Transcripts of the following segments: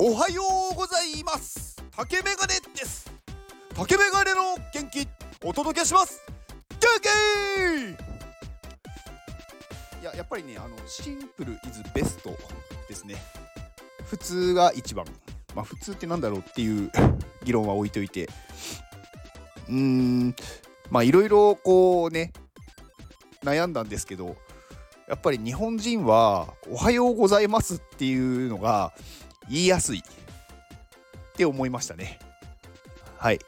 おはようございます。竹メガネです。竹メガネの元気お届けします。元気！いややっぱりねあのシンプルイズベストですね。普通が一番。まあ普通ってなんだろうっていう 議論は置いといて。うーん。まあいろいろこうね悩んだんですけどやっぱり日本人は「おはようございます」っていうのが言いやすいって思いましたねはい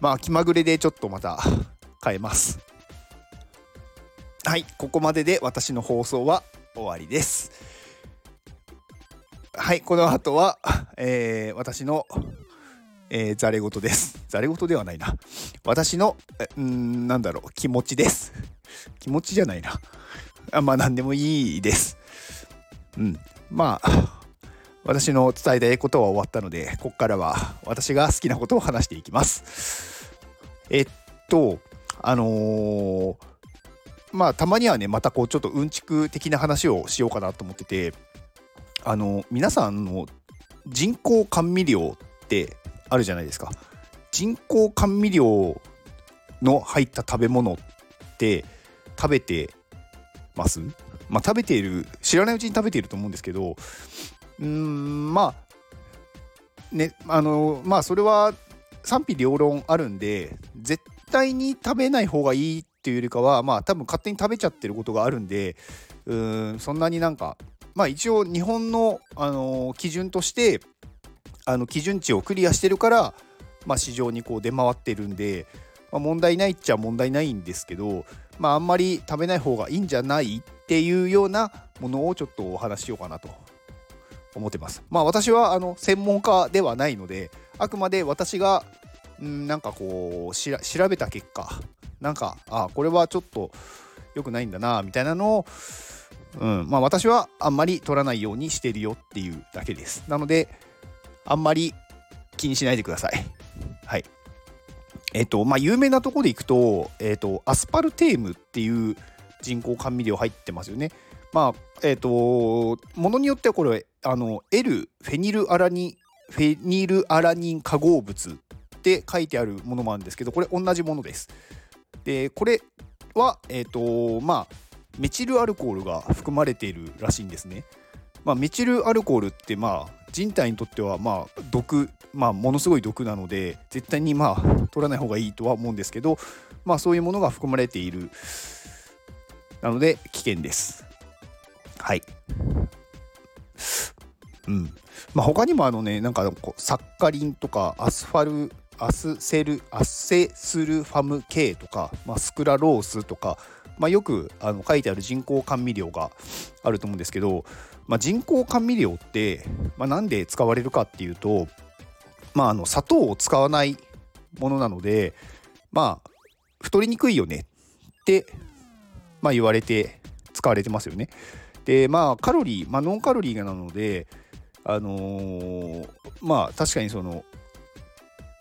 まあ気まぐれでちょっとまた変えますはいここまでで私の放送は終わりですはいこの後は、えー、私のえー、ざれ言です。ざれ言ではないな。私の、んなんだろう、気持ちです。気持ちじゃないな。あまあ、何でもいいです。うん。まあ、私の伝えたいことは終わったので、ここからは私が好きなことを話していきます。えっと、あのー、まあ、たまにはね、またこう、ちょっとうんちく的な話をしようかなと思ってて、あの、皆さんの人工甘味料ってあるじゃないですか。人工甘味料の入った食べ物って食べてます？まあ食べている知らないうちに食べていると思うんですけどうんまあねあのまあそれは賛否両論あるんで絶対に食べない方がいいっていうよりかはまあ多分勝手に食べちゃってることがあるんでうんそんなになんかまあ一応日本の、あの基準としてあの基準値をクリアしてるから、まあ、市場にこう出回ってるんで、まあ、問題ないっちゃ問題ないんですけど、まあ、あんまり食べない方がいいんじゃないっていうようなものをちょっとお話しようかなと。思ってます。まあ私はあの専門家ではないのであくまで私がんなんかこう調べた結果なんかあこれはちょっと良くないんだなみたいなのを、うんまあ、私はあんまり取らないようにしてるよっていうだけです。なのであんまり気にしないでください。はい。えっ、と、まあ、有名なとこでいくと、えっ、と、アスパルテームっていう人工甘味料入ってますよね。まあ、えっ、と、ものによってはこれ、あの、L フェニルアラニフェニルアラニン化合物って書いてあるものもあるんですけど、これ同じものです。で、これは、えっ、と、まあ、メチルアルコールが含まれているらしいんですね。まあ、メチルアルコールってまあ人体にとってはまあ毒、まあ、ものすごい毒なので絶対にまあ取らない方がいいとは思うんですけど、まあ、そういうものが含まれているなので危険です。はい。うん。まあ、他にもあのね、なんかこうサッカリンとかアスファル、アスセル、アッセスルファム系とか、まあ、スクラロースとか、まあ、よくあの書いてある人工甘味料があると思うんですけど、まあ、人工甘味料って、まあ、なんで使われるかっていうと、まあ、あの砂糖を使わないものなので、まあ、太りにくいよねって、まあ、言われて使われてますよね。でまあカロリー、まあ、ノンカロリーなのであのー、まあ確かにその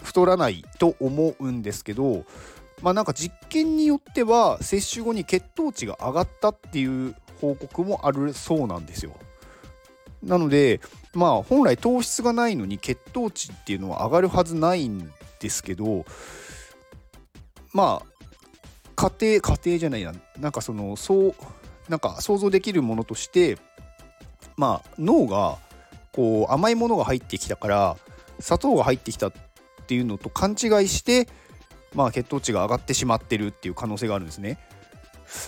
太らないと思うんですけどまあなんか実験によっては摂取後に血糖値が上がったっていう報告もあるそうなんですよ。なのでまあ本来糖質がないのに血糖値っていうのは上がるはずないんですけどまあ家庭家庭じゃないななんかそのそうなんか想像できるものとしてまあ脳がこう甘いものが入ってきたから砂糖が入ってきたっていうのと勘違いしてまあ血糖値が上がってしまってるっていう可能性があるんですね。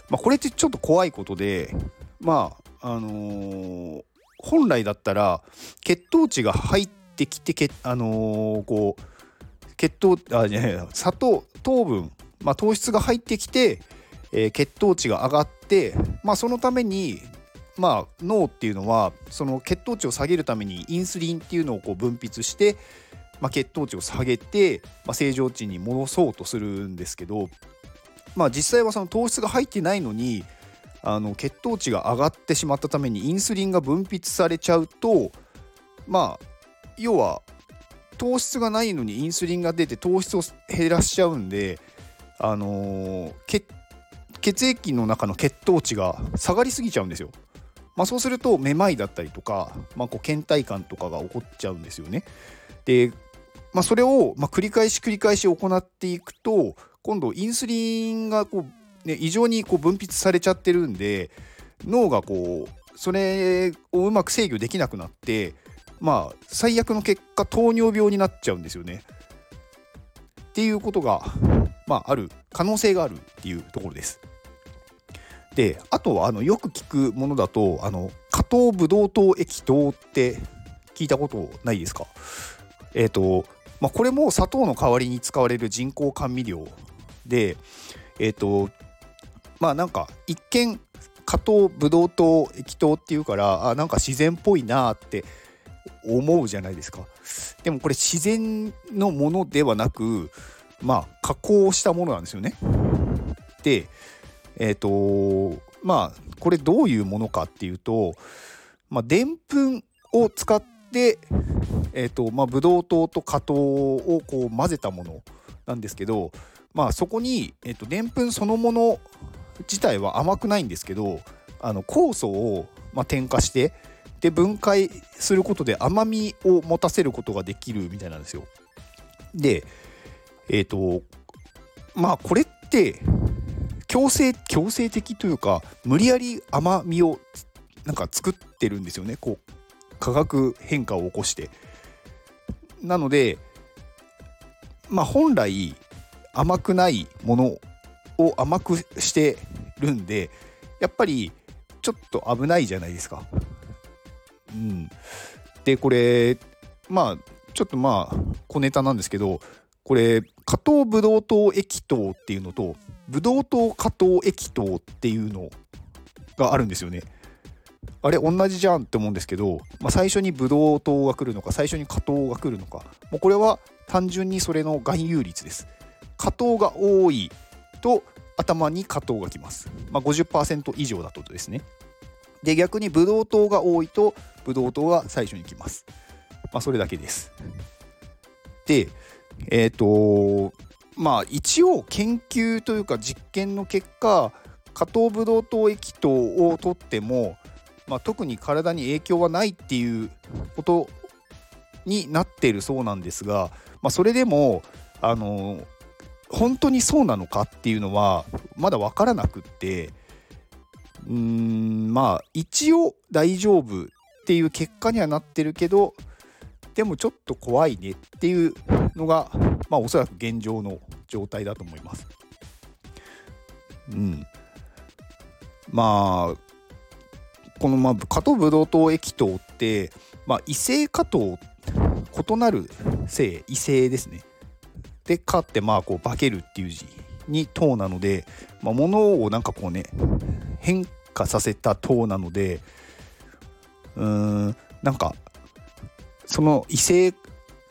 まあ、これってちょっと怖いことでまああのー本来だったら血糖値が入ってきてけ、あのー、こう血糖あじゃ砂糖糖分、まあ、糖質が入ってきて、えー、血糖値が上がって、まあ、そのために、まあ、脳っていうのはその血糖値を下げるためにインスリンっていうのをこう分泌して、まあ、血糖値を下げて、まあ、正常値に戻そうとするんですけど、まあ、実際はその糖質が入ってないのにあの血糖値が上がってしまったためにインスリンが分泌されちゃうとまあ要は糖質がないのにインスリンが出て糖質を減らしちゃうんであのー、血液の中の血糖値が下がりすぎちゃうんですよ。まあ、そうするとめまいだったりとか、まあ、こう倦怠感とかが起こっちゃうんですよね。で、まあ、それをま繰り返し繰り返し行っていくと今度インスリンがこう、ね、異常にこう分泌されちゃってるんで脳がこうそれをうまく制御できなくなってまあ最悪の結果糖尿病になっちゃうんですよね。っていうことが、まあ、ある可能性があるっていうところです。であとはあのよく聞くものだとあの加糖ブドウ糖液糖って聞いたことないですか？えっ、ー、と、まあ、これも砂糖の代わりに使われる人工甘味料でえっ、ー、とまあなんか一見加糖ブドウ糖液糖っていうからあなんか自然っぽいなって思うじゃないですか。でもこれ自然のものではなくまあ加工したものなんですよね。でえっ、ー、とまあこれどういうものかっていうとまでんぷんを使ってえ、ー、とまあブドウ糖と果糖をこう混ぜたものなんですけどまあそこにえっ、ー、とでんぷんそのもの自体は甘くないんですけどあの酵素をまあ添加してで分解することで甘みを持たせることができるみたいなんですよ。でえっ、ー、とまあこれって強制強制的というか無理やり甘みをなんか作ってるんですよね。こう化学変化を起こして。なのでまあ本来甘くないものを甘くしてるんでやっぱりちょっと危ないじゃないですか。うん、でこれまあちょっとまあ小ネタなんですけどこれ加糖ブドウ糖液糖っていうのとブドウ糖加糖液糖っていうのがあるんですよね。あれ同じじゃんって思うんですけど、まあ、最初にブドウ糖が来るのか最初に加糖が来るのかもうこれは単純にそれの含有率です。加糖が多いと頭に加糖が来ます。まあ、50%以上だとですね。で逆にブドウ糖が多いとブドウ糖が最初に来ます。まあ、それだけです。でえっ、ー、とまあ一応研究というか実験の結果加糖ブドウ糖液糖を取っても、まあ、特に体に影響はないっていうことになっているそうなんですが、まあ、それでもあの本当にそうなのかっていうのはまだ分からなくってうーんまあ一応大丈夫っていう結果にはなってるけどでもちょっと怖いねっていうのが、まあ、おそらく現状の状態だと思います。うん。まあ、この、まあ、加糖ブドウ糖液糖って、まあ、異性加糖、異なる性、異性ですね。で、かって、まあ、こう、化けるっていう字に糖なので、まあ、物をなんかこうね、変化させた糖なので、うーん、なんか、その異性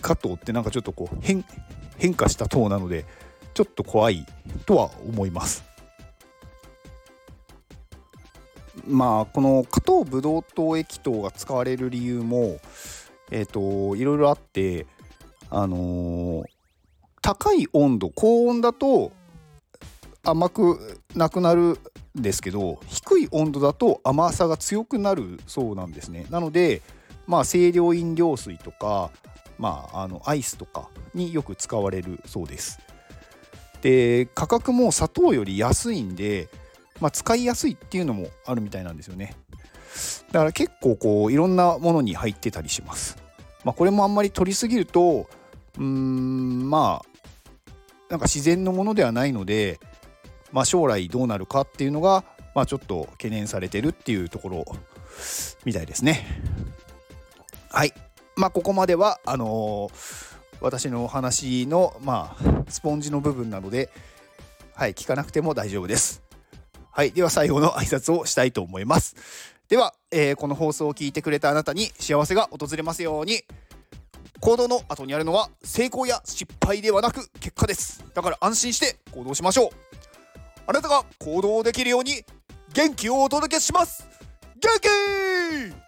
加糖ってなんかちょっとこう変変化した糖なのでちょっと怖いとは思いますまあこの加糖ブドウ糖液糖が使われる理由もえっ、ー、といろいろあってあのー、高い温度高温だと甘くなくなるんですけど低い温度だと甘さが強くなるそうなんですねなのでまあ清涼飲料水とかまあ、あのアイスとかによく使われるそうです。で価格も砂糖より安いんで、まあ、使いやすいっていうのもあるみたいなんですよね。だから結構こういろんなものに入ってたりします。まあ、これもあんまり取りすぎるとうーんまあなんか自然のものではないので、まあ、将来どうなるかっていうのが、まあ、ちょっと懸念されてるっていうところみたいですね。はいまあ、ここまではあのー、私のお話の、まあ、スポンジの部分なので、はい、聞かなくても大丈夫です。はい、では最後の挨拶をしたいと思います。では、えー、この放送を聞いてくれたあなたに幸せが訪れますように。行動の後にあるのは成功や失敗ではなく結果です。だから安心して行動しましょう。あなたが行動できるように元気をお届けします。元気